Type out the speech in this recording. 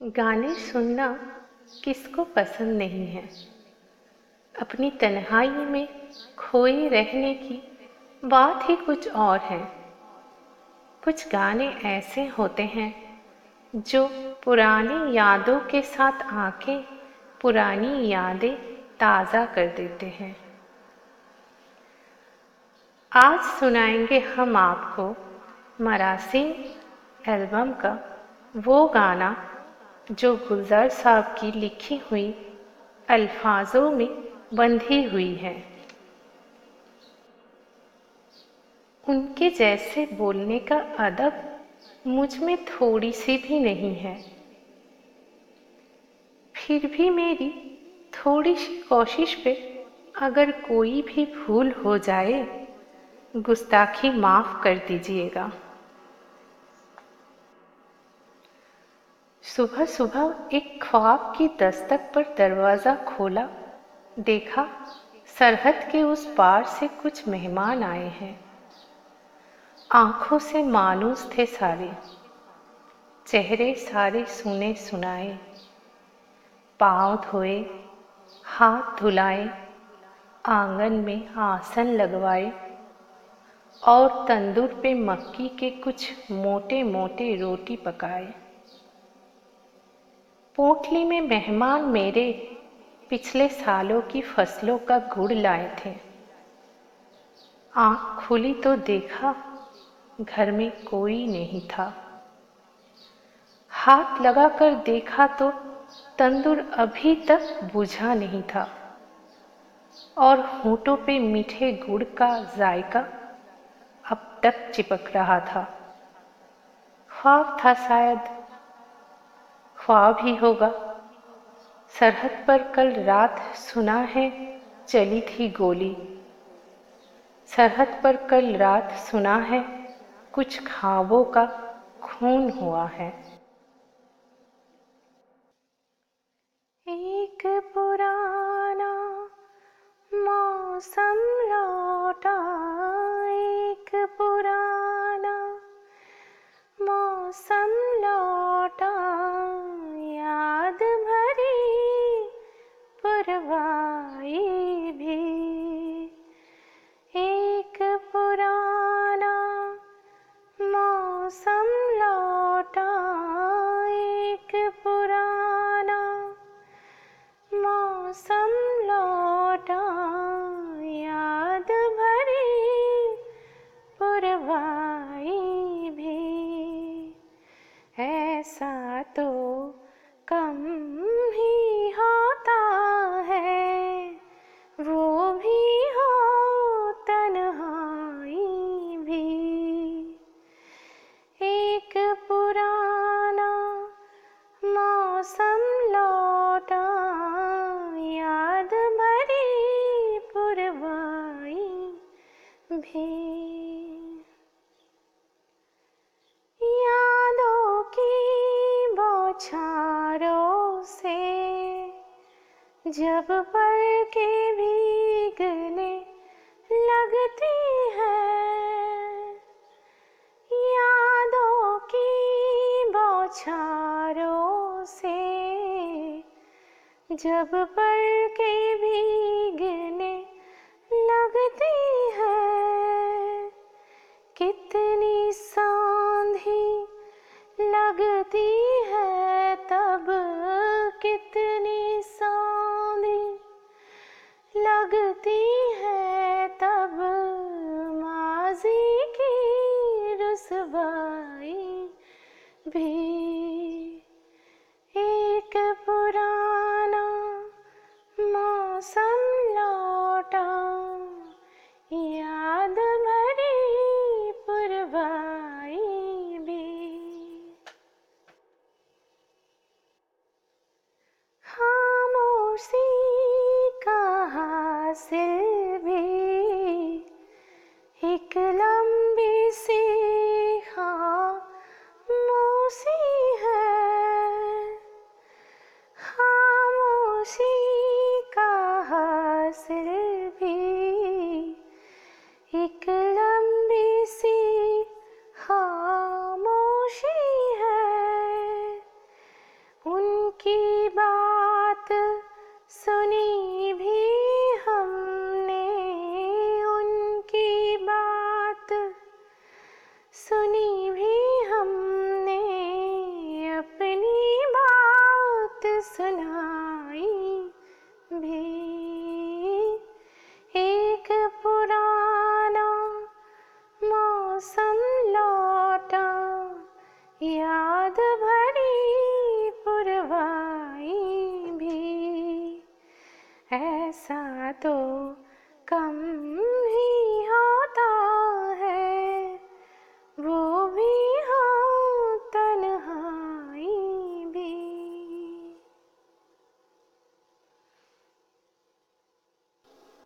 गाने सुनना किसको पसंद नहीं है। अपनी तन्हाई में खोए रहने की बात ही कुछ और है। कुछ गाने ऐसे होते हैं जो पुरानी यादों के साथ आके पुरानी यादें ताज़ा कर देते हैं। आज सुनाएँगे हम आपको मरासी एल्बम का वो गाना जो गुलजार साहब की लिखी हुई अल्फाजों में बंधी हुई है। उनके जैसे बोलने का अदब मुझमें थोड़ी सी भी नहीं है। फिर भी मेरी थोड़ी सी कोशिश पे अगर कोई भी भूल हो जाए, गुस्ताखी माफ़ कर दीजिएगा। सुबह सुबह एक ख्वाब की दस्तक पर दरवाज़ा खोला, देखा, सरहद के उस पार से कुछ मेहमान आए हैं। आँखों से मानूस थे सारे, चेहरे सारे सुने सुनाए, पाँव धोए, हाथ धुलाए, आँगन में आसन लगवाए और तंदूर पे मक्की के कुछ मोटे मोटे रोटी पकाए। पोटली में मेहमान मेरे पिछले सालों की फ़सलों का गुड़ लाए थे। आँख खुली तो देखा, घर में कोई नहीं था। हाथ लगाकर देखा तो तंदूर अभी तक बुझा नहीं था। और होठों पे मीठे गुड़ का जायका अब तक चिपक रहा था। ख्वाब था शायद ख्वाब ही होगा। सरहद पर कल रात सुना है, चली थी गोली। सरहद पर कल रात सुना है, कुछ खाबों का खून हुआ है। एक पुराना मौसम लौटा भी। जब पल के भी भीगने लगती है, यादों की बौछारों से, जब पल के भी